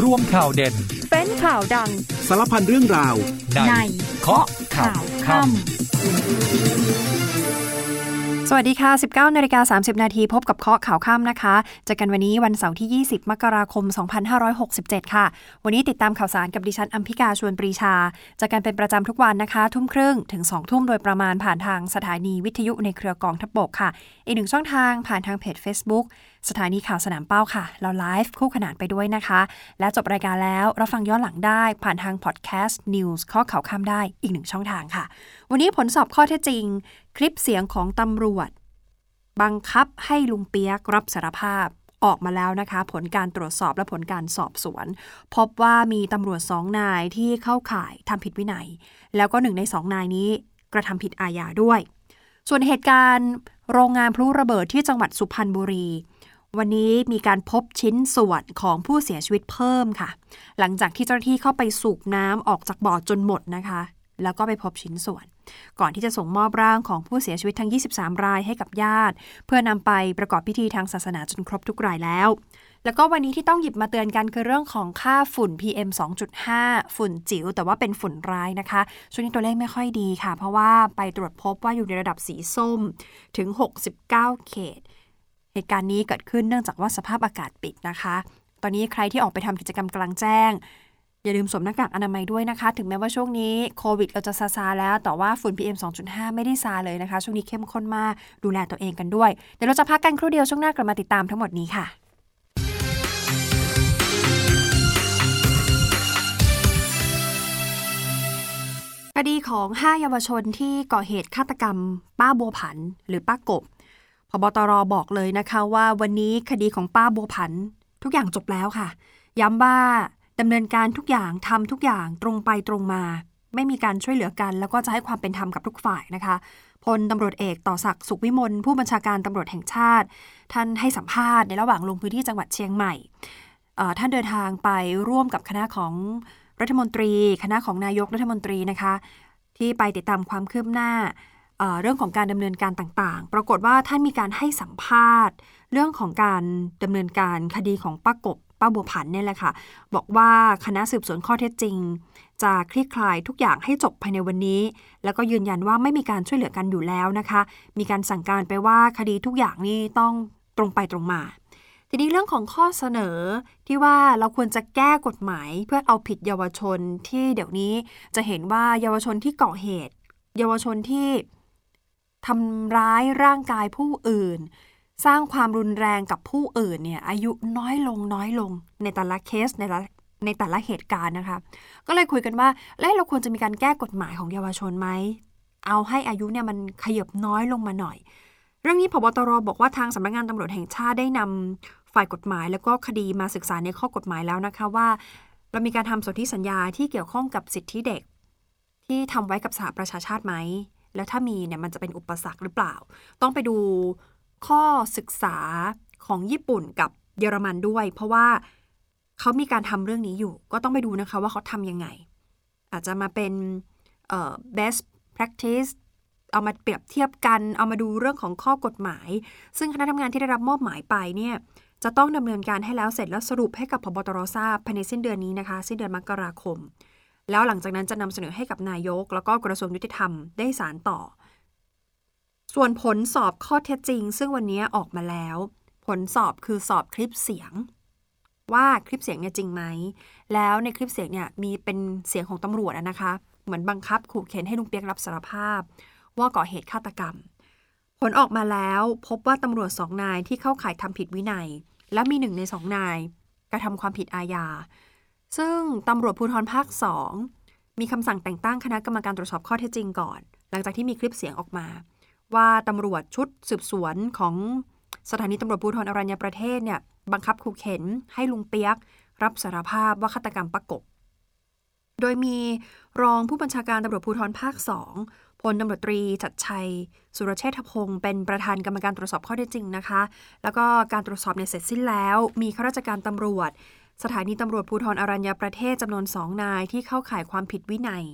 ร่วมข่าวเด่น เป็นข่าวดัง สารพันเรื่องราว ในเคาะข่าวค่ำสวัสดีค่ะ 19นาฬิกา30 นาทีพบกับเคาะข่าวค่ำนะคะเจอกันวันนี้วันเสาร์ที่ 20 มกราคม 2567 ค่ะ วันนี้ติดตามข่าวสารกับดิฉันอัมพิกาชวนปรีชาเจอกันเป็นประจำทุกวันนะคะ ทุ่มครึ่งถึง 2 ทุ่มโดยประมาณผ่านทางสถานีวิทยุในเครือกองทัพบกค่ะ อีกหนึ่งช่องทางผ่านทางเพจ Facebook สถานีข่าวสนามเป้าค่ะ เราไลฟ์คู่ขนานไปด้วยนะคะ และจบรายการแล้วเรับฟังย้อนหลังได้ผ่านทางพอดแคสต์นิวส์ข้อข่าวค่ำได้อีกหนึ่งช่องทางค่ะ วันนี้ผลสอบข้อเท็จจริง คลิปเสียงของตำรวจ บังคับให้ลุงเปียกรับสารภาพออกมาแล้วนะคะ ผลการตรวจสอบและผลการสอบสวน พบว่ามีตำรวจสองนายที่เข้าข่ายทำผิดวินัย แล้วก็หนึ่งในสองนายนี้กระทำผิดอาญาด้วย ส่วนเหตุการณ์โรงงานพลุระเบิดที่จังหวัดสุพรรณบุรี วันนี้มีการพบชิ้นส่วนของผู้เสียชีวิตเพิ่มค่ะ หลังจากที่เจ้าหน้าที่เข้าไปสูบน้ำออกจากบ่อจนหมดนะคะ แล้วก็ไปพบชิ้นส่วน ก่อนที่จะส่งมอบร่างของผู้เสียชีวิตทั้ง 23 รายให้กับญาติ เพื่อนำไปประกอบพิธีทางศาสนาจนครบทุกรายแล้ว แล้วก็วันนี้ที่ต้องหยิบมาเตือนกันคือเรื่องของค่าฝุ่น PM 2.5 ฝุ่นจิ๋วแต่ว่าเป็นฝุ่นร้ายนะคะ ช่วงนี้ตัวเลขไม่ค่อยดีค่ะ เพราะว่าไปตรวจพบว่าอยู่ในระดับสีส้มถึง 69 เขต เหตุการณ์นี้เกิดขึ้นเนื่องจากว่าสภาพอากาศปิดนะคะ ตอนนี้ใครที่ออกไปทำกิจกรรมกลางแจ้ง อย่าลืมสวมหน้ากากอนามัยด้วยนะคะ ถึงแม้ว่าช่วงนี้โควิดเราจะซาซาแล้ว แต่ว่าฝุ่น PM 2.5 ไม่ได้ซาเลยนะคะ ช่วงนี้เข้มข้นมาก ดูแลตัวเองกันด้วย เดี๋ยวเราจะพักกันครู่เดียวช่วงหน้ากลับมาติดตามทั้งหมดนี้ค่ะคดีของ 5 เยาวชนที่ก่อเหตุฆาตกรรม ป้าบัวผัน หรือป้ากบ พบตรบอกเลยนะคะว่าวันนี้คดีของป้าบัวผัน ทุกอย่างจบแล้วค่ะ ย้ำว่าดำเนินการทุกอย่างทำทุกอย่างตรงไปตรงมา ไม่มีการช่วยเหลือกัน แล้วก็จะให้ความเป็นธรรมกับทุกฝ่ายนะคะพลตำรวจเอกต่อศักดิ์สุขวิมลผู้บัญชาการตำรวจแห่งชาติ ท่านให้สัมภาษณ์ในระหว่างลงพื้นที่จังหวัดเชียงใหม่ท่านเดินทางไปร่วมกับคณะของรัฐมนตรี คณะของนายกรัฐมนตรีนะคะ ที่ไปติดตามความคืบหน้า เรื่องของการดำเนินการต่างๆ ปรากฏว่าท่านมีการให้สัมภาษณ์ เรื่องของการดำเนินการคดีของป้ากบป้าบัวผันเนี่ยแหละค่ะ บอกว่าคณะสืบสวนข้อเท็จจริง จะคลี่คลายทุกอย่างให้จบภายในวันนี้ แล้วก็ยืนยันว่าไม่มีการช่วยเหลือกันอยู่แล้วนะคะ มีการสั่งการไปว่าคดีทุกอย่างนี่ต้องตรงไปตรงมา ทีนี้เรื่องของข้อเสนอที่ว่าเราควรจะแก้กฎหมายเพื่อเอาผิดเยาวชนที่เดี๋ยวนี้จะเห็นว่าเยาวชนที่ก่อเหตุ เยาวชนที่ ทำร้ายร่างกายผู้อื่น สร้างความรุนแรงกับผู้อื่นเนี่ยอายุน้อยลงน้อยลงในแต่ละเคสในแต่ละในแต่ละเหตุการณ์นะคะ ก็เลยคุยกันว่าเอ้วเราควรจะมีการแก้กฎหมายของเยาวชนไหม เอาให้อายุเนี่ยมันขยบน้อยลงมาหน่อย เรื่องนี้พบตรบอกว่าทางสำนักงานตำรวจแห่งชาติได้นำฝ่ายกฎหมาย แล้วก็คดีมาศึกษาในข้อกฎหมายแล้วนะคะว่า เรามีการทำสนธิสัญญาที่เกี่ยวข้องกับสิทธิเด็ก ที่ทำไว้กับสหประชาชาติไหม แล้วถ้ามีเนี่ยมันจะเป็นอุปสรรคหรือเปล่า ต้องไปดูข้อศึกษาของญี่ปุ่นกับเยอรมันด้วย เพราะว่าเขามีการทำเรื่องนี้อยู่ ก็ต้องไปดูนะคะว่าเขาทำยังไง อาจจะมาเป็น best practice เอามาเปรียบเทียบกัน เอามาดูเรื่องของข้อกฎหมาย ซึ่งคณะทำงานที่ได้รับมอบหมายไปเนี่ยจะต้องดำเนินการให้แล้วเสร็จแล้วสรุปให้กับพบตรทราบภายในสิ้นเดือนนี้นะคะ สิ้นเดือนมกราคม แล้วหลังจากนั้นจะนำเสนอให้กับนายก แล้วก็กระทรวงยุติธรรมได้สารต่อ ส่วนผลสอบข้อเท็จจริง ซึ่งวันนี้ออกมาแล้ว ผลสอบคือสอบคลิปเสียง ว่าคลิปเสียงเนี่ยจริงไหม แล้วในคลิปเสียงเนี่ยมีเป็นเสียงของตำรวจนะคะ เหมือนบังคับขู่เข็นให้ลุงเปียกรับสารภาพ ว่าก่อเหตุฆาตกรรม ผลออกมาแล้วพบว่าตำรวจสองนายที่เข้าข่ายทำผิดวินัย และมีหนึ่งในสองนายกระทำความผิดอาญา ซึ่งตำรวจภูธรภาคสองมีคำสั่งแต่งตั้งคณะกรรมการตรวจสอบข้อเท็จจริงก่อน หลังจากที่มีคลิปเสียงออกมา ว่าตำรวจชุดสืบสวนของสถานีตำรวจภูธรอรัญญประเทศเนี่ยบังคับขู่เข็นให้ลุงเปียก รับสารภาพว่าฆาตกรรมประกบ โดยมีรองผู้บัญชาการตำรวจภูธรภาคสอง ลตำรวจตรีจัดชัย สุรเชษฐพงศ์เป็นประธานกรรมการตรวจสอบข้อเท็จจริงนะคะ แล้วก็การตรวจสอบเนี่ยเสร็จสิ้นแล้ว มีข้าราชการตำรวจ สถานีตำรวจภูธรอรัญญประเทศจำนวนสองนายที่เข้าข่ายความผิดวินัย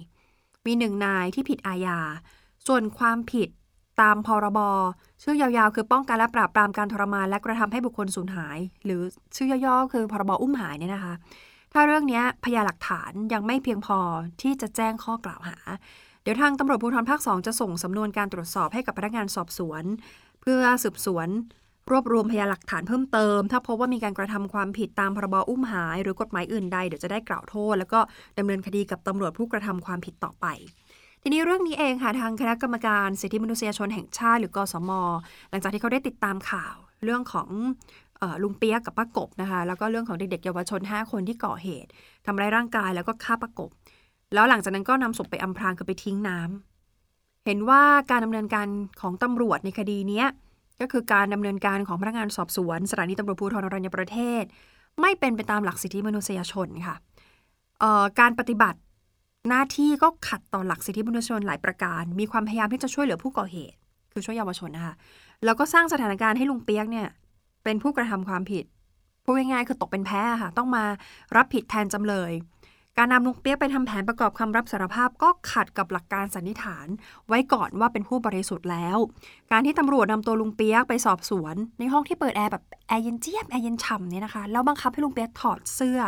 มีหนึ่งนายที่ผิดอาญา ส่วนความผิดตามพรบชื่อยาวๆ คือป้องกันและปราบปรามการทรมานและกระทำให้บุคคลสูญหาย หรือชื่อย่อๆคือพรบอุ้มหายเนี่ยนะคะ ถ้าเรื่องนี้พยานหลักฐานยังไม่เพียงพอที่จะแจ้งข้อกล่าวหา เดี๋ยวทางตำรวจภูธรภาคสองจะส่งสำนวนการตรวจสอบให้กับพนักงานสอบสวน เพื่อสืบสวน รวบรวมพยานหลักฐานเพิ่มเติม ถ้าพบว่ามีการกระทำความผิดตามพรบอุ้มหาย หรือกฎหมายอื่นใดเดี๋ยวจะได้กล่าวโทษ แล้วก็ดำเนินคดีกับตำรวจผู้กระทำความผิดต่อไปทีนี้เรื่องนี้เองค่ะทางคณะกรรมการสิทธิมนุษยชนแห่งชาติหรือกสม หลังจากที่เขาได้ติดตามข่าวเรื่องของลุงเปียกกับป้ากบนะคะแล้วก็เรื่องของเด็กๆเยาวชน 5 คนที่ก่อเหตุทำร้ายร่างกายแล้วก็ฆ่าป้ากบ แล้วหลังจากนั้นก็นำศพไปอำพรางคือไปทิ้งน้ำเห็นว่าการดำเนินการของตำรวจในคดีนี้ก็คือการดำเนินการของพนักงานสอบสวนสถานีตำรวจภูธรอรัญญประเทศ ไม่เป็นไปตามหลักสิทธิมนุษยชนค่ะการปฏิบัติหน้าที่ก็ขัดต่อหลักสิทธิมนุษยชนหลายประการ มีความพยายามที่จะช่วยเหลือผู้ก่อเหตุ คือช่วยเยาวชนนะคะแล้วก็สร้างสถานการณ์ให้ลุงเปียกเนี่ยเป็นผู้กระทำความผิดพูดง่ายๆคือตกเป็นแพ้ค่ะ ต้องมารับผิดแทนจำเลย การนำลุงเปียกไปทำแผนประกอบคำรับสารภาพก็ขัดกับหลักการสันนิษฐาน ไว้ก่อนว่าเป็นผู้บริสุทธิ์แล้ว การที่ตำรวจนำตัวลุงเปียกไปสอบสวน ในห้องที่เปิดแอร์แบบแอร์เย็นเจี๊ยบแอร์เย็นฉ่ำเนี่ยนะคะแล้วบังคับให้ลุงเปียกถอดเสื้อ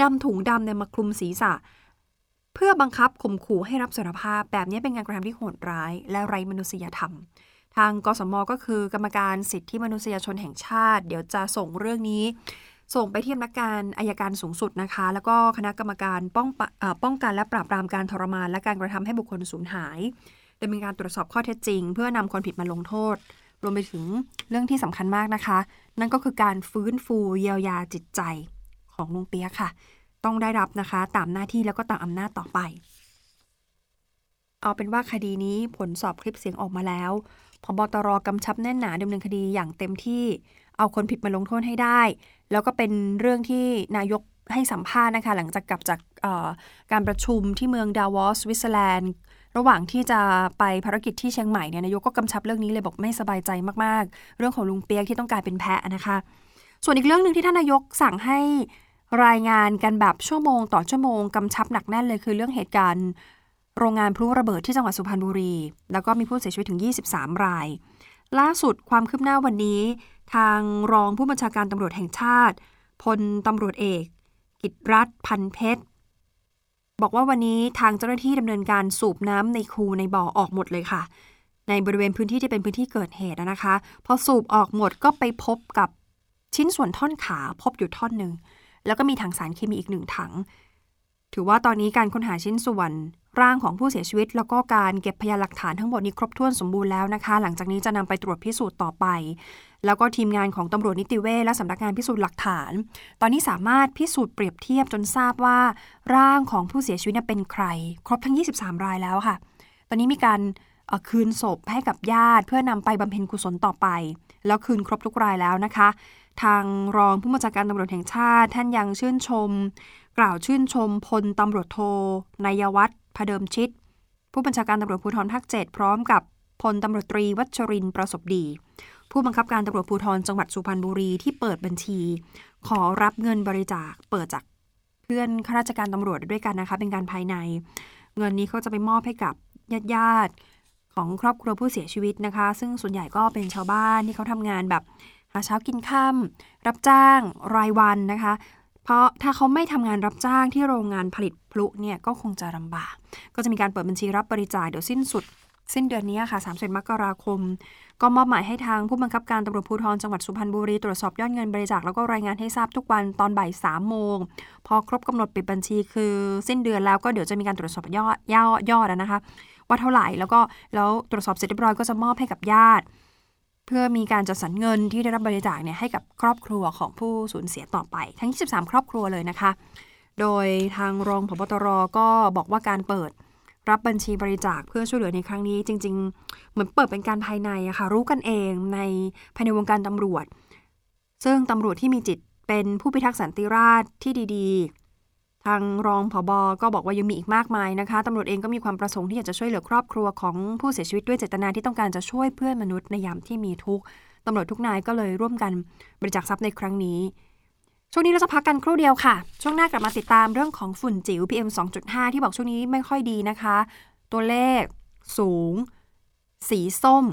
นำถุงดำเนี่ยมาคลุมศีรษะ เพื่อบังคับข่มขู่ให้รับสารภาพ แบบนี้เป็นการกระทำที่โหดร้าย และไร้มนุษยธรรมทางกสมก็คือกรรมการสิทธิมนุษยชนแห่งชาติ เดี๋ยวจะส่งเรื่องนี้ ส่งไปที่นักการอายการสูงสุดนะคะ แล้วก็คณะกรรมการป้องป้องกันและปราบปรามการทรมาน และการกระทำให้บุคคลสูญหายดำเนินการตรวจสอบข้อเท็จจริง เพื่อนำคนผิดมาลงโทษ รวมไปถึงเรื่องที่สำคัญมากนะคะ นั่นก็คือการฟื้นฟูเยียวยาจิตใจของลุงเปียกค่ะ ต้องได้รับนะคะตามหน้าที่แล้วก็ตามอำนาจต่อไป เอาเป็นว่าคดีนี้ผลสอบคลิปเสียงออกมาแล้วพบตรกำชับแน่นหนาดำเนินคดีอย่างเต็มที่ เอาคนผิดมาลงโทษให้ได้ แล้วก็เป็นเรื่องที่นายกให้สัมภาษณ์นะคะ หลังจากกลับจากการประชุมที่เมืองดาวอสสวิตเซอร์แลนด์ ระหว่างที่จะไปภารกิจที่เชียงใหม่เนี่ยนายกก็กำชับเรื่องนี้เลยบอกไม่สบายใจมากๆ เรื่องของลุงเปียกที่ต้องกลายเป็นแพะนะคะ ส่วนอีกเรื่องหนึ่งที่ท่านนายกสั่งให้รายงานกันแบบชั่วโมง ต่อชั่วโมงกำชับหนักแน่นเลยคือเรื่องเหตุการณ์ โรงงานพลุระเบิดที่จังหวัดสุพรรณบุรี แล้วก็มีผู้เสียชีวิตถึง 23 ราย ล่าสุดความคืบหน้าวันนี้ ทางรองผู้บัญชาการตำรวจแห่งชาติ พลตำรวจเอก กิตรัฐพันเพชร บอกว่าวันนี้ทางเจ้าหน้าที่ดำเนินการสูบน้ำในคูในบ่อออกหมดเลยค่ะ ในบริเวณพื้นที่ที่เป็นพื้นที่เกิดเหตุนะคะ พอสูบออกหมดก็ไปพบกับชิ้นส่วนท่อนขาพบอยู่ท่อนหนึ่ง แล้วก็มีถังสารเคมีอีกหนึ่งถัง ถือว่าตอนนี้การค้นหาชิ้นส่วน ร่างของผู้เสียชีวิต แล้วก็การเก็บพยานหลักฐานทั้งหมดนี้ครบถ้วนสมบูรณ์แล้วนะคะ หลังจากนี้จะนำไปตรวจพิสูจน์ต่อไป แล้วก็ทีมงานของตำรวจนิติเวชและสำนักงานพิสูจน์หลักฐาน ตอนนี้สามารถพิสูจน์เปรียบเทียบจนทราบว่า ร่างของผู้เสียชีวิตเป็นใคร ครบทั้ง 23 รายแล้วค่ะ ตอนนี้มีการคืนศพให้กับญาติ เพื่อนำไปบำเพ็ญกุศลต่อไป แล้วคืนครบทุกรายแล้วนะคะ ทางรองผู้บัญชาการตำรวจแห่งชาติ ท่านยังชื่นชม กล่าวชื่นชมพลตำรวจโทนายวัฒน์ พเดิมชิด ผู้บัญชาการตำรวจภูธรภาค 7 พร้อมกับพลตำรวจตรีวัชรินประสบดี ผู้บังคับการตำรวจภูธรจังหวัดสุพรรณบุรีที่เปิดบัญชี ขอรับเงินบริจาคเปิดจากเพื่อนข้าราชการตำรวจด้วยกันนะคะ เป็นการภายใน เงินนี้เขาจะไปมอบให้กับญาติญาติของครอบครัวผู้เสียชีวิตนะคะ ซึ่งส่วนใหญ่ก็เป็นชาวบ้านที่เขาทำงานแบบหาเช้ากินค่ำรับจ้างรายวันนะคะ เพราะถ้าเขาไม่ทำงานรับจ้างที่โรงงานผลิตพลุเนี่ยก็คงจะลำบาก ก็จะมีการเปิดบัญชีรับบริจาคเดี๋ยวสิ้นสุด สิ้นเดือนนี้ค่ะ30มกราคม ก็มอบหมายให้ทางผู้บังคับการตำรวจภูธรจังหวัดสุพรรณบุรี ตรวจสอบยอดเงินบริจาคแล้วก็รายงานให้ทราบทุกวันตอนบ่ายสามโมงพอครบกำหนดปิดบัญชีคือสิ้นเดือนแล้วก็เดี๋ยวจะมีการตรวจสอบยอดยอดยอดนะคะว่าเท่าไหร่แล้วก็แล้วตรวจสอบเสร็จเรียบร้อยก็จะมอบให้กับญาติ เพื่อมีการจัดสรรเงินที่ได้รับบริจาคเนี่ยให้กับครอบครัวของผู้สูญเสียต่อไป ทั้ง 23 ครอบครัวเลยนะคะ โดยทางรองผบตรก็บอกว่าการเปิดรับบัญชีบริจาคเพื่อช่วยเหลือในครั้งนี้ จริง ๆ เหมือนเปิดเป็นการภายในอะคะ่ะรู้กันเองในภายในวงการตำรวจ ซึ่งตำรวจที่มีจิตเป็นผู้พิทักษ์สันติราษฎร์ที่ดี ทางรองผบก็บอกว่ายังมีอีกมากมายนะคะตำรวจเองก็มีความประสงค์ที่อยากจะช่วยเหลือครอบครัวของผู้เสียชีวิตด้วยเจตนาที่ต้องการจะช่วยเพื่อนมนุษย์ในยามที่มีทุกข์ตำรวจทุกนายก็เลยร่วมกันบริจาคทรัพย์ในครั้งนี้ ช่วงนี้เราจะพักกันครู่เดียวค่ะ ช่วงหน้ากลับมาติดตามเรื่องของฝุ่นจิ๋ว PM 2.5 ที่บอกช่วงนี้ไม่ค่อยดีนะคะ ตัวเลขสูง สีส้ม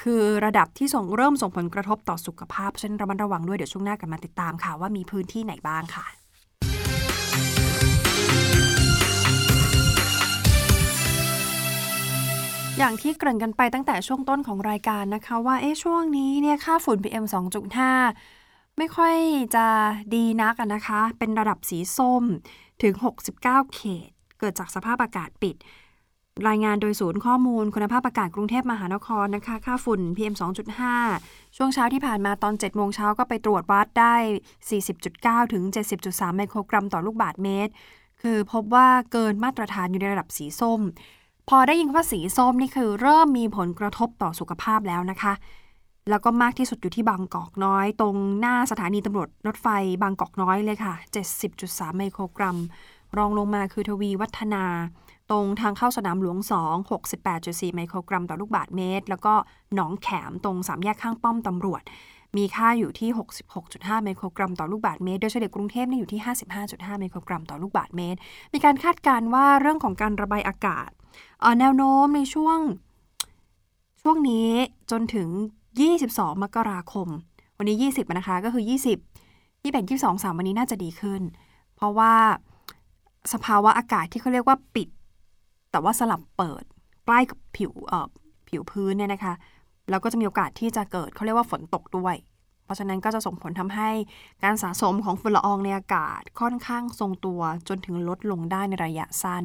คือระดับที่ส่งเริ่มส่งผลกระทบต่อสุขภาพฉะนั้นระมัดระวังด้วยเดี๋ยวช่วงหน้ากลับมาติดตามค่ะว่ามีพื้นที่ไหนบ้างค่ะ อย่างที่เกริ่นกันไปตั้งแต่ช่วงต้นของรายการนะคะว่าเอ๊ะช่วงนี้เนี่ยค่าฝุ่น PM 2.5 ไม่ค่อยจะดีนักนะคะ เป็นระดับสีส้มถึง 69 เขต เกิดจากสภาพอากาศปิด รายงานโดยศูนย์ข้อมูลคุณภาพอากาศกรุงเทพมหานครนะคะ ค่าฝุ่น PM 2.5 ช่วงเช้าที่ผ่านมาตอน 7 โมงเช้าก็ไปตรวจวัดได้ 40.9 ถึง 70.3 ไมโครกรัมต่อลูกบาศก์เมตร คือพบว่าเกินมาตรฐานอยู่ในระดับสีส้ม พอได้ยินว่าสีส้มนี่คือเริ่มมีผลกระทบต่อสุขภาพแล้วนะคะ แล้วก็มากที่สุดอยู่ที่บางกอกน้อย ตรงหน้าสถานีตำรวจรถไฟบางกอกน้อยเลยค่ะ 70.3 ไมโครกรัม รองลงมาคือทวีวัฒนา ตรงทางเข้าสนามหลวง 2 68.4 ไมโครกรัมต่อลูกบาศก์เมตร แล้วก็หนองแขมตรงสามแยกข้างป้อมตำรวจ มีค่าอยู่ที่ 66.5 ไมโครกรัมต่อลูกบาศก์เมตร โดยเฉลี่ยกรุงเทพนี่อยู่ที่ 55.5 ไมโครกรัมต่อลูกบาศก์เมตร มีการคาดการณ์ว่าเรื่องของการระบายอากาศ แนวโน้มในช่วง ช่วงนี้จนถึง 22 มกราคม วันนี้ 20 นะคะ ก็คือ 20 21 22 3 วันนี้น่าจะดีขึ้น เพราะว่าสภาวะอากาศที่เขาเรียกว่าปิด แต่ว่าสลับเปิด ใกล้กับผิวผิวพื้นเนี่ยนะคะ แล้วก็จะมีโอกาสที่จะเกิดเขาเรียกว่าฝนตกด้วย เพราะฉะนั้นก็จะส่งผลทำให้การสะสมของฝุ่นละอองในอากาศค่อนข้างทรงตัวจนถึงลดลงได้ในระยะสั้น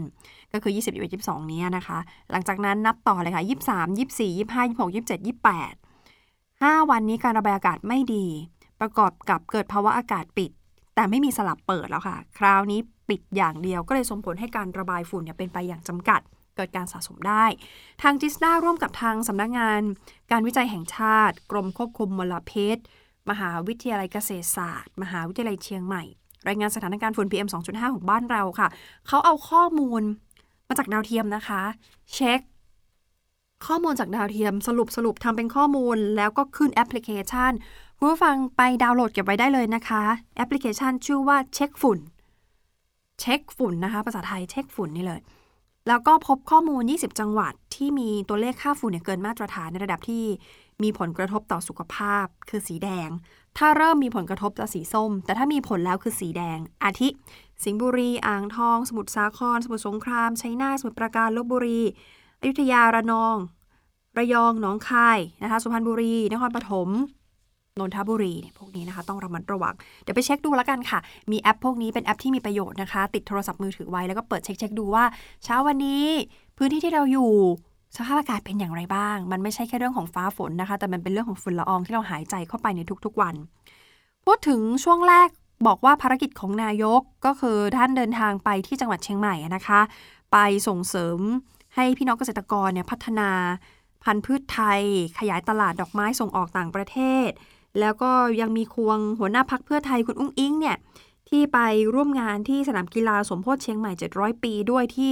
ก็คือ 20 21 22 นี้นะคะ หลังจากนั้นนับต่อเลยค่ะ 23 24 25 26 27 28 5 วันนี้การระบายอากาศไม่ดี ประกอบกับเกิดภาวะอากาศปิด แต่ไม่มีสลับเปิดแล้วค่ะ คราวนี้ปิดอย่างเดียวก็เลยส่งผลให้การระบายฝุ่นเนี่ยเป็นไปอย่างจำกัดเกิดการสะสมได้ ทางจิสดาร่วมกับทางสำนักงาน การวิจัยแห่งชาติ กรมควบคุมมลพิษ มหาวิทยาลัยเกษตรศาสตร์ มหาวิทยาลัยเชียงใหม่ รายงานสถานการณ์ฝุ่น PM 2.5 ของบ้านเราค่ะ เขาเอาข้อมูลมาจากดาวเทียมนะคะ เช็ค ข้อมูลจากดาวเทียมสรุปสรุปทำเป็นข้อมูล แล้วก็ขึ้นแอปพลิเคชันคุณผู้ฟังไปดาวน์โหลดเก็บไว้ได้เลยนะคะ แอปพลิเคชันชื่อว่าเช็คฝุ่น เช็คฝุ่นนะคะ ภาษาไทยเช็คฝุ่นนี่เลยแล้วก็พบข้อมูล 20 จังหวัดที่มีตัวเลขค่าฝุ่นเนี่ยเกินมาตรฐานในระดับที่ มีผลกระทบต่อสุขภาพ คือสีแดง ถ้าเริ่มมีผลกระทบจะสีส้ม แต่ถ้ามีผลแล้วคือสีแดง อาทิ สิงห์บุรี อ่างทอง สมุทรสาคร สมุทรสงคราม ชัยนาท สมุทรปราการ ลบบุรี อยุธยา ระนอง ระยอง หนองคาย นะคะ สุพรรณบุรี นครปฐมนนทบุรีเนี่ยพวกนี้นะคะต้องระมัดระวัง เดี๋ยวไปเช็คดูแล้วกันค่ะ มีแอปพวกนี้เป็นแอปที่มีประโยชน์นะคะ ติดโทรศัพท์มือถือไว้แล้วก็เปิดเช็คเช็คดูว่า เช้าวันนี้ พื้นที่ที่เราอยู่ สภาพอากาศเป็นอย่างไรบ้าง มันไม่ใช่แค่เรื่องของฟ้าฝนนะคะ แต่มันเป็นเรื่องของฝุ่นละอองที่เราหายใจเข้าไปในทุกๆวัน พูดถึงช่วงแรกบอกว่าภารกิจของนายกก็คือท่านเดินทางไปที่จังหวัดเชียงใหม่นะคะ ไปส่งเสริมให้พี่น้องเกษตรกรเนี่ยพัฒนาพันธุ์พืชไทย ขยายตลาดดอกไม้ส่งออกต่างประเทศ แล้วก็ยังมีควงหัวหน้าพักเพื่อไทยคุณอุ้งอิงเนี่ยที่ไปร่วมงานที่สนามกีฬาสมโพธิเชียงใหม่ 700 ปีด้วยที่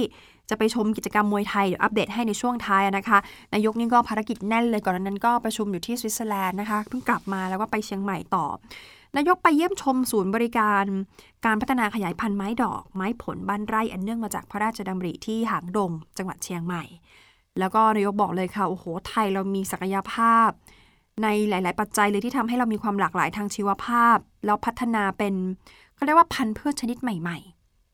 จะไปชมกิจกรรมมวยไทยเดี๋ยวอัปเดตให้ในช่วงท้ายนะคะนายกนี่ก็ภารกิจแน่นเลยก่อนนั้นก็ประชุมอยู่ที่สวิตเซอร์แลนด์นะคะเพิ่งกลับมาแล้วก็ไปเชียงใหม่ต่อนายกไปเยี่ยมชมศูนย์บริการ การพัฒนาขยายพันธุ์ไม้ดอก ไม้ผลบ้านไร่อันเนื่องมาจากพระราชดำริที่หางดง จังหวัดเชียงใหม่ แล้วก็นายกบอกเลยค่ะโอ้โหไทยเรามีศักยภาพ ในหลาย ๆ ปัจจัยเลยที่ทำให้เรามีความหลากหลายทางชีวภาพ แล้วพัฒนาเป็นเขาเรียกว่าพันธุ์พืชชนิดใหม่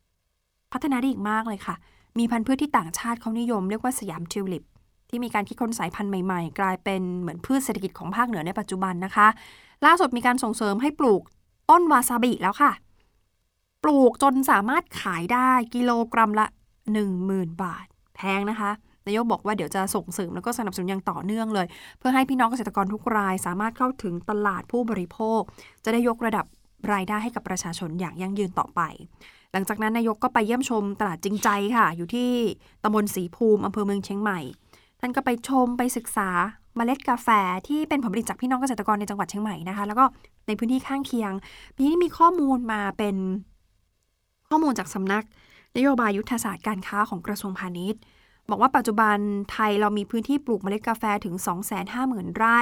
ๆ พัฒนาได้อีกมากเลยค่ะ มีพันธุ์พืชที่ต่างชาติเขานิยมเรียกว่าสยามทิวลิป ที่มีการคิดค้นสายพันธุ์ใหม่ๆ กลายเป็นเหมือนพืชเศรษฐกิจของภาคเหนือในปัจจุบันนะคะ ล่าสุดมีการส่งเสริมให้ปลูกต้นวาซาบิแล้วค่ะ ปลูกจนสามารถขายได้กิโลกรัมละ 10,000 บาท แพงนะคะนายกบอกว่าเดี๋ยวจะส่งเสริมแล้วก็สนับสนุนอย่างต่อเนื่องเลย เพื่อให้พี่น้องเกษตรกรทุกราย สามารถเข้าถึงตลาดผู้บริโภค จะได้ยกระดับรายได้ให้กับประชาชนอย่างยั่งยืนต่อไป หลังจากนั้นนายกก็ไปเยี่ยมชมตลาดจริงใจค่ะ อยู่ที่ตำบลศรีภูมิอำเภอเมืองเชียงใหม่ ท่านก็ไปชมไปศึกษาเมล็ดกาแฟที่เป็นผลผลิตจากพี่น้องเกษตรกรในจังหวัดเชียงใหม่นะคะ แล้วก็ในพื้นที่ข้างเคียงปีนี้มีข้อมูลมาเป็นข้อมูลจากสำนัก นโยบายยุทธศาสตร์การค้าของกระทรวงพาณิชย์ บอกว่าปัจจุบันไทยเรามีพื้นที่ปลูกเมล็ดกาแฟถึง 250,000 ไร่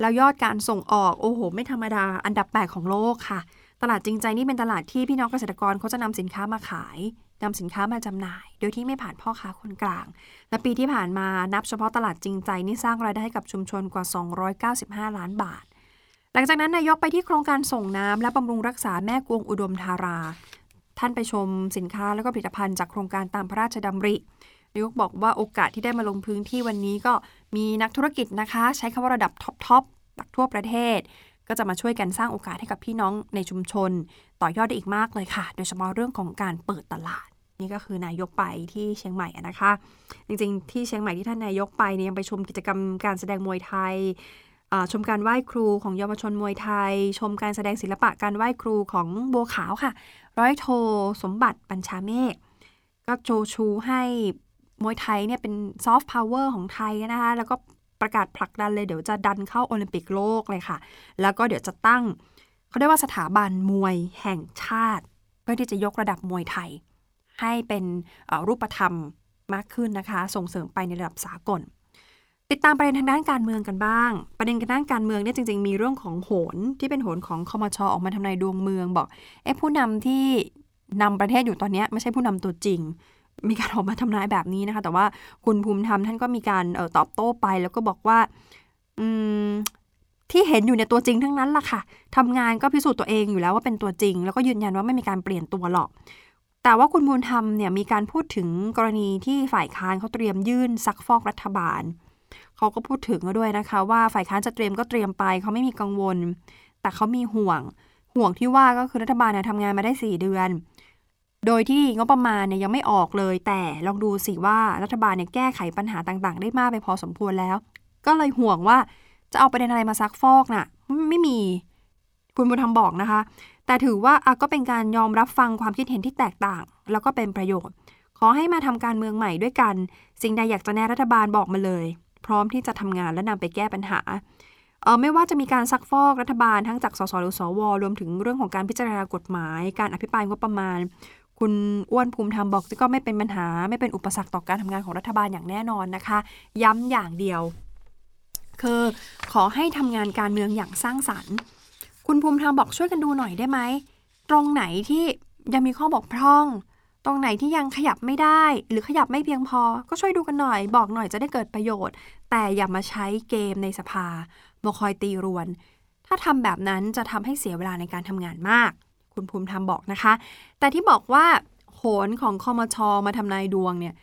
แล้วยอดการส่งออกโอ้โห ไม่ธรรมดาอันดับ 8 ของโลกค่ะ ตลาดจริงใจนี่เป็นตลาดที่พี่น้องเกษตรกรเขาจะนำสินค้ามาขายนำสินค้ามาจำหน่าย โดยที่ไม่ผ่านพ่อค้าคนกลาง และปีที่ผ่านมานับเฉพาะตลาดจริงใจนี่สร้างรายได้ให้กับชุมชนกว่า 295 ล้านบาท หลังจากนั้นนายกไปที่โครงการส่งน้ำและบำรุงรักษาแม่กวงอุดมธารา ท่านไปชมสินค้าแล้วก็ผลิตภัณฑ์จากโครงการตามพระราชดำรินายกบอกว่าโอกาสที่ได้มาลงพื้นที่วันนี้ก็มีนักธุรกิจนะคะ ใช้คำว่าระดับท็อปทอปจากทั่วประเทศ ก็จะมาช่วยกันสร้างโอกาสให้กับพี่น้องในชุมชน ต่อยอดได้อีกมากเลยค่ะ โดยเฉพาะเรื่องของการเปิดตลาดนี่ก็คือนายกไปที่เชียงใหม่นะคะ จริงๆ ที่เชียงใหม่ที่ท่านนายกไปเนี่ยยังไปชมกิจกรรมการแสดงมวยไทยชมการไหว้ครูของเยาวชนมวยไทย ชมการแสดงศิลปะการไหว้ครูของบัวขาวค่ะ ร้อยโทสมบัติบัญชาเมฆก็โชว์ชูให้มวยไทยเนี่ยเป็นซอฟต์พาวเวอร์ของไทยนะคะ แล้วก็ ประกาศผลักดันเลยเดี๋ยวจะดันเข้าโอลิมปิกโลกเลยค่ะ แล้วก็เดี๋ยวจะตั้งเขาเรียกว่าสถาบันมวยแห่งชาติ เพื่อที่จะยกระดับมวยไทย ให้เป็นรูปธรรมมากขึ้นนะคะ ส่งเสริมไปในระดับสากล ติดตามประเด็นทางด้านการเมืองกันบ้าง ประเด็นทางด้านการเมืองเนี่ยจริง ๆ มีเรื่องของโหนที่เป็นโหนของคอมชอออกมาทำนายดวงเมืองบอกเอ๊ะผู้นำที่นำประเทศอยู่ตอนนี้ไม่ใช่ผู้นำตัวจริง มีการออกมาทำนายแบบนี้นะคะ แต่ว่าคุณภูมิธรรมท่านก็มีการออตอบโต้ไป แล้วก็บอกว่าอืมที่เห็นอยู่ในตัวจริงทั้งนั้นล่ะค่ะทำงานก็พิสูจน์ตัวเองอยู่แล้วว่าเป็นตัวจริง แล้วก็ยืนยันว่าไม่มีการเปลี่ยนตัวหรอก แต่ว่าคุณภูมิธรรมเนี่ยมีการพูดถึงกรณีที่ฝ่ายค้านเขาเตรียมยื่นซักฟอกรัฐบาล เขาก็พูดถึงด้วยนะคะ ว่าฝ่ายค้านจะเตรียมก็เตรียมไป เขาไม่มีกังวล แต่เขามีห่วง ห่วงที่ว่าก็คือรัฐบาลเนี่ยทำงานมาได้ 4 เดือน โดยที่งบประมาณเนี่ยยังไม่ออกเลย แต่ลองดูสิว่ารัฐบาลเนี่ยแก้ไขปัญหาต่างๆ ได้มากไปพอสมควรแล้ว ก็เลยห่วงว่าจะเอาประเด็นอะไรมาซักฟอกน่ะ ไม่มีคุณบุญธรรมบอกนะคะ แต่ถือว่าก็เป็นการยอมรับฟังความคิดเห็นที่แตกต่าง แล้วก็เป็นประโยชน์ ขอให้มาทำการเมืองใหม่ด้วยกัน สิ่งใดอยากจะแน่รัฐบาลบอกมาเลย พร้อมที่จะทำงานและนำไปแก้ปัญหาเออไม่ว่าจะมีการซักฟอกรัฐบาลทั้งจากสสหรือสวรวมถึงเรื่องของการพิจารณากฎหมาย การอภิปรายงบประมาณ คุณอ้วนภูมิธรรมบอกก็ไม่เป็นปัญหา ไม่เป็นอุปสรรคต่อการทำงานของรัฐบาลอย่างแน่นอนนะคะ ย้ำอย่างเดียว คือขอให้ทำงานการเมืองอย่างสร้างสรรค์ คุณภูมิธรรมบอกช่วยกันดูหน่อยได้ไหม ตรงไหนที่ยังมีข้อบกพร่อง ตรงไหนที่ยังขยับไม่ได้ หรือขยับไม่เพียงพอ ก็ช่วยดูกันหน่อย บอกหน่อยจะได้เกิดประโยชน์ แต่อย่ามาใช้เกมในสภามาคอยตีรวน ถ้าทำแบบนั้นจะทำให้เสียเวลาในการทำงานมาก คุณภูมิธรรมบอกนะคะ แต่ที่บอกว่าโหนของคอมชอมาทำนายดวงเนี่ย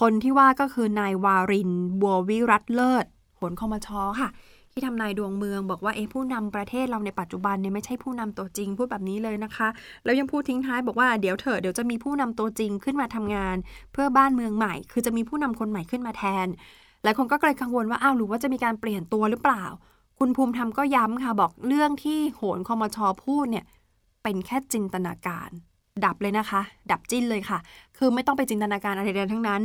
คนที่ว่าก็คือนายวารินบัววิรัตเลิศโหนคอมชอค่ะ ที่ทำนายดวงเมือง บอกว่าเอผู้นำประเทศเราในปัจจุบันเนี่ยไม่ใช่ผู้นำตัวจริงพูดแบบนี้เลยนะคะ แล้วยังพูดทิ้งท้ายบอกว่าเดี๋ยวเถอะเดี๋ยวจะมีผู้นำตัวจริงขึ้นมาทำงาน เพื่อบ้านเมืองใหม่ คือจะมีผู้นำคนใหม่ขึ้นมาแทนหลายคนก็เลยกังวลว่าอ้าวหรือว่าจะมีการเปลี่ยนตัวหรือเปล่า คุณภูมิธรรมก็ย้ำค่ะบอกเรื่องที่โหนคอมชอพูดเนี่ย เป็นแค่จินตนาการ ดับเลยนะคะ ดับจิ้นเลยค่ะ คือไม่ต้องไปจินตนาการอะไรใดทั้งนั้น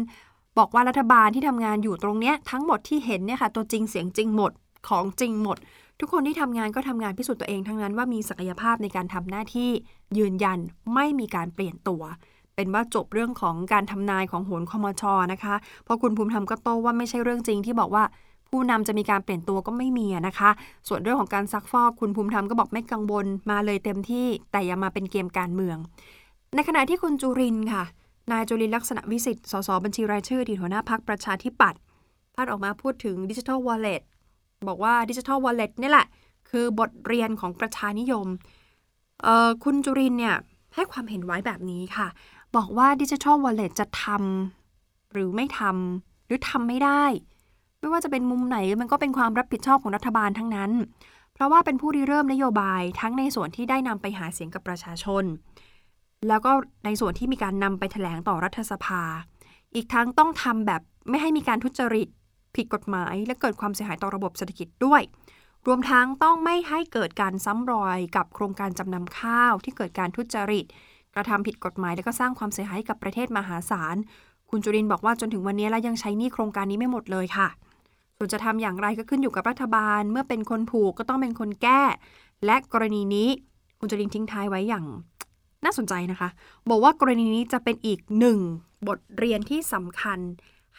บอกว่ารัฐบาลที่ทำงานอยู่ตรงเนี้ยทั้งหมดที่เห็นเนี่ยค่ะ ตัวจริงเสียงจริงหมดของจริงหมด ทุกคนที่ทำงานก็ทำงานพิสูจน์ตัวเองทั้งนั้นว่ามีศักยภาพในการทำหน้าที่ยืนยันไม่มีการเปลี่ยนตัวเป็นว่าจบเรื่องของการทำนายของโหนคอมชอนะคะ เพราะคุณภูมิธรรมก็โต้ว่าไม่ใช่เรื่องจริงที่บอกว่า ผู้นำจะมีการเปลี่ยนตัวก็ไม่มีนะคะ ส่วนเรื่องของการซักฟอกคุณภูมิธรรมก็บอกไม่กังวลมาเลยเต็มที่แต่อย่ามาเป็นเกมการเมือง ในขณะที่คุณจุรินทร์ค่ะ นายจุรินทร์ลักษณวิศิษฏ์สสบัญชีรายชื่ออดีตหัวหน้าพรรคประชาธิปัตย์ท่านออกมาพูดถึงดิจิทัลวอลเล็ตบอกว่าดิจิทัลวอลเล็ตนี่แหละ คือบทเรียนของประชานิยมคุณจุรินทร์เนี่ยให้ความเห็นไว้แบบนี้ค่ะ บอกว่าดิจิทัลวอลเล็ตจะทำหรือไม่ทำหรือทำไม่ได้ ไม่ว่าจะเป็นมุมไหนมันก็เป็นความรับผิดชอบของรัฐบาลทั้งนั้น เพราะว่าเป็นผู้ริเริ่มนโยบายทั้งในส่วนที่ได้นำไปหาเสียงกับประชาชน แล้วก็ในส่วนที่มีการนำไปแถลงต่อรัฐสภา อีกทั้งต้องทำแบบไม่ให้มีการทุจริตผิดกฎหมาย และเกิดความเสียหายต่อระบบเศรษฐกิจด้วย รวมทั้งต้องไม่ให้เกิดการซ้ำรอยกับโครงการจำนำข้าวที่เกิดการทุจริต กระทำผิดกฎหมายและก็สร้างความเสียหายกับประเทศมหาศาล คุณจุรินบอกว่าจนถึงวันนี้แล้วยังใช้นี่โครงการนี้ไม่หมดเลยค่ะ ส่วนจะทำอย่างไรก็ขึ้นอยู่กับรัฐบาล เมื่อเป็นคนผูกก็ต้องเป็นคนแก้ และกรณีนี้คุณจริงทิ้งท้ายไว้อย่างน่าสนใจนะคะ บอกว่ากรณีนี้จะเป็นอีกหนึ่งบทเรียนที่สำคัญ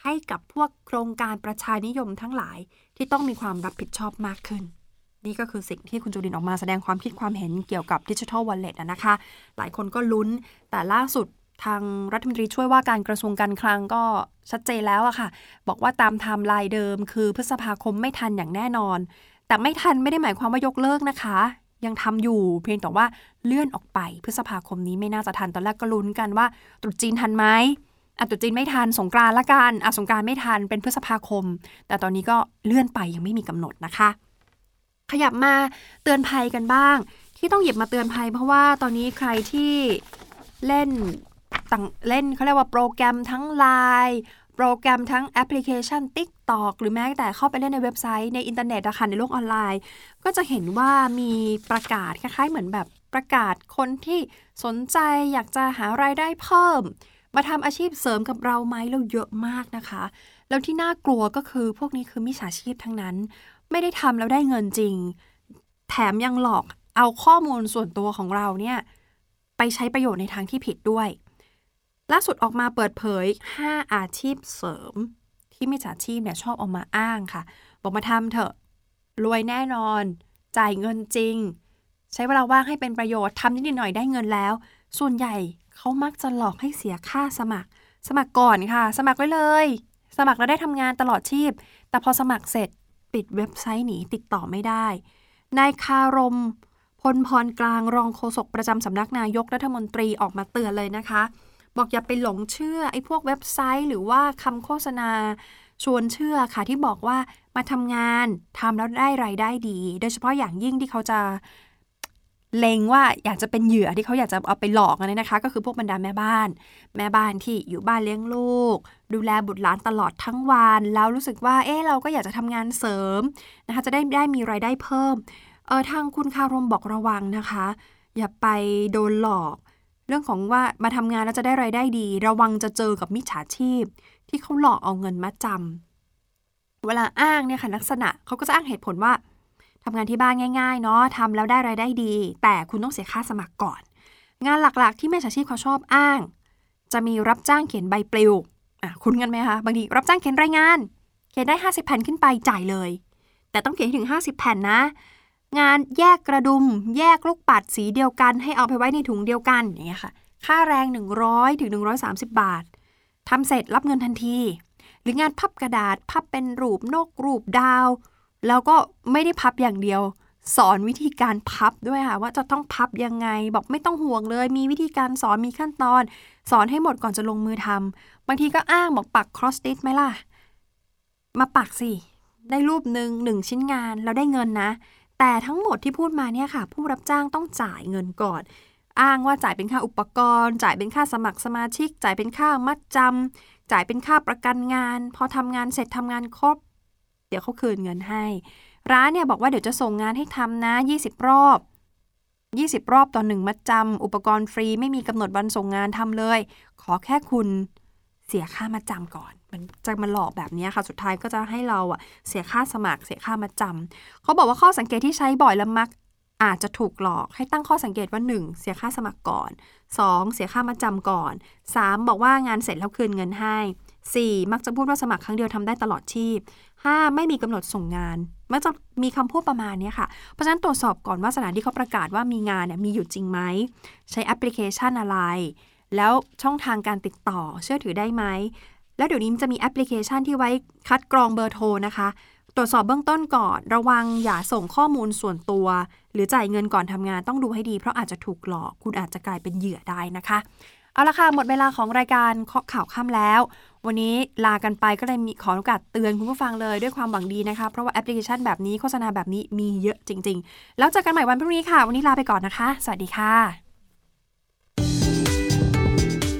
ให้กับพวกโครงการประชานิยมทั้งหลายที่ต้องมีความรับผิดชอบมากขึ้น นี่ก็คือสิ่งที่คุณจุรินออกมาแสดงความคิดความเห็นเกี่ยวกับดิจิทัลวอลเล็ตนะคะ หลายคนก็ลุ้นแต่ล่าสุด ทางรัฐมนตรีช่วยว่าการกระทรวงการคลังก็ชัดเจนแล้วอะค่ะ บอกว่าตามไทม์ไลน์เดิม คือพฤษภาคมไม่ทันอย่างแน่นอน แต่ไม่ทันไม่ได้หมายความว่ายกเลิกนะคะ ยังทำอยู่เพียงแต่ว่าเลื่อนออกไปพฤษภาคมนี้ไม่น่าจะทันตอนแรกก็ลุ้นกันว่าตรุษจีนทันไหมอะตรุษจีนไม่ทันสงกรานละกันอะสงกรานไม่ทันเป็นพฤษภาคม แต่ตอนนี้ก็เลื่อนไปยังไม่มีกำหนดนะคะ ขยับมาเตือนภัยกันบ้าง ที่ต้องหยิบมาเตือนภัย เพราะว่าตอนนี้ใครที่เล่น ต่างเล่นเขาเรียกว่าโปรแกรมทั้ง Line โปรแกรมทั้งแอปพลิเคชัน TikTok หรือแม้แต่เข้าไปเล่นในเว็บไซต์ในอินเทอร์เน็ตอะค่ะในโลกออนไลน์ ก็จะเห็นว่ามีประกาศคล้ายๆเหมือนแบบประกาศคนที่สนใจอยากจะหารายได้เพิ่ม มาทำอาชีพเสริมกับเราไหมเราเยอะมากนะคะ แล้วที่น่ากลัวก็คือพวกนี้คือมิจฉาชีพทั้งนั้น ไม่ได้ทำแล้วได้เงินจริง แถมยังหลอกเอาข้อมูลส่วนตัวของเราเนี่ยไปใช้ประโยชน์ในทางที่ผิดด้วย ล่าสุดออกมาเปิดเผย 5 อาชีพเสริม ที่มิจฉาชีพเนี่ยชอบออกมาอ้างค่ะ บอกมาทำเถอะ รวยแน่นอน จ่ายเงินจริง ใช้เวลาว่างให้เป็นประโยชน์ทำนิดหน่อยได้เงินแล้ว ส่วนใหญ่เขามักจะหลอกให้เสียค่าสมัคร สมัครก่อนค่ะ สมัครไว้เลย สมัครแล้วได้ทำงานตลอดชีพ แต่พอสมัครเสร็จปิดเว็บไซต์หนีติดต่อไม่ได้นายคารมพลพรกลางรองโฆษกประจำสำนักนายกรัฐมนตรีออกมาเตือนเลยนะคะ บอกอย่าไปหลงเชื่อไอ้พวกเว็บไซต์ หรือว่าคำโฆษณาชวนเชื่อค่ะที่บอกว่ามาทำงานทำแล้วได้ไรายได้ดี โดยเฉพาะอย่างยิ่งที่เขาจะเลงว่าอยากจะเป็นเหยื่อที่เขาอยากจะเอาไปหลอกนะนะคะ ก็คือพวกบรรดาแม่บ้าน แม่บ้านที่อยู่บ้านเลี้ยงลูก ดูแลบุตรหลานตลอดทั้งวันแล้วรู้สึกว่าเออเราก็อยากจะทำงานเสริมนะคะจะได้ได้มีไรายได้เพิ่มเออทางคุณคารมบอกระวังนะคะ อย่าไปโดนหลอก เรื่องของว่ามาทำงานแล้วจะได้ไรายได้ดี ระวังจะเจอกับมิจฉาชีพ ที่เขาหลอกเอาเงินมาจำเวลาอ้างเนี่ยค่ะลักษณะเขาก็จะอ้างเหตุผลว่าทำงานที่บ้านง่ายๆเนาะทำแล้วได้ไรายได้ดี แต่คุณต้องเสียค่าสมัครก่อน งานหลักๆ ที่มิจฉาชีพเขาชอบอ้าง จะมีรับจ้างเขียนใบปลิวอะคุณกันไหมคะบางทีรับจ้างเขียนรายงาน เขียนได้ 50 แผ่นขึ้นไปจ่ายเลย แต่ต้องเขียนถึง 50 แผ่นนะ งานแยกกระดุม แยกลูกปัดสีเดียวกัน ให้เอาไปไว้ในถุงเดียวกันอย่างเงี้ยค่ะ ค่าแรง 100ถึง130 บาททำเสร็จรับเงินทันที หรืองานพับกระดาษพับเป็นรูปนกรูปดาว แล้วก็ไม่ได้พับอย่างเดียว สอนวิธีการพับด้วยค่ะ ว่าจะต้องพับยังไง บอกไม่ต้องห่วงเลย มีวิธีการสอนมีขั้นตอน สอนให้หมดก่อนจะลงมือทำบางทีก็อ้างบอกปัก cross stitch ไหมล่ะ มาปักสิได้รูปหนึ่งหนึ่งชิ้นงานแล้วได้เงินนะ แต่ทั้งหมดที่พูดมาเนี่ยค่ะ ผู้รับจ้างต้องจ่ายเงินก่อน อ้างว่าจ่ายเป็นค่าอุปกรณ์ จ่ายเป็นค่าสมัครสมาชิก จ่ายเป็นค่ามัดจำจ่ายเป็นค่าประกันงาน พอทำงานเสร็จทำงานครบ เดี๋ยวเขาคืนเงินให้ ร้านเนี่ยบอกว่าเดี๋ยวจะส่งงานให้ทำนะ 20 รอบ 20 รอบต่อหนึ่งมัดจำอุปกรณ์ฟรีไม่มีกำหนดวันส่งงานทำเลย ขอแค่คุณเสียค่ามาจำก่อน มันจะมาหลอกแบบนี้ค่ะ สุดท้ายก็จะให้เราอะเสียค่าสมัคร เสียค่ามาจำเขาบอกว่าข้อสังเกตที่ใช้บ่อยและมักอาจจะถูกหลอกให้ตั้งข้อสังเกตว่า 1. เสียค่าสมัครก่อน 2. เสียค่ามาจำก่อน 3. บอกว่างานเสร็จแล้วคืนเงินให้ 4. มักจะพูดว่าสมัครครั้งเดียวทำได้ตลอดชีพ 5. ไม่มีกำหนดส่งงาน มักจะมีคำพูดประมาณนี้ค่ะ เพราะฉะนั้นตรวจสอบก่อนว่าสถานที่เขาประกาศว่ามีงานเนี่ยมีอยู่จริงไหม ใช้แอปพลิเคชันอะไร แล้วช่องทางการติดต่อเชื่อถือได้ไหม แล้วเดี๋ยวนี้จะมีแอปพลิเคชันที่ไว้คัดกรองเบอร์โทรนะคะ ตรวจสอบเบื้องต้นก่อน ระวังอย่าส่งข้อมูลส่วนตัว หรือจ่ายเงินก่อนทำงานต้องดูให้ดี เพราะอาจจะถูกหลอก คุณอาจจะกลายเป็นเหยื่อได้นะคะ เอาละค่ะหมดเวลาของรายการเคาะข่าวค่ำแล้ว วันนี้ลากันไปก็เลยมีขอโอกาสเตือนคุณผู้ฟังเลยด้วยความหวังดีนะคะ เพราะว่าแอปพลิเคชันแบบนี้โฆษณาแบบนี้มีเยอะจริง ๆ แล้วเจอกันใหม่วันพรุ่งนี้ค่ะ วันนี้ลาไปก่อนนะคะ สวัสดีค่ะ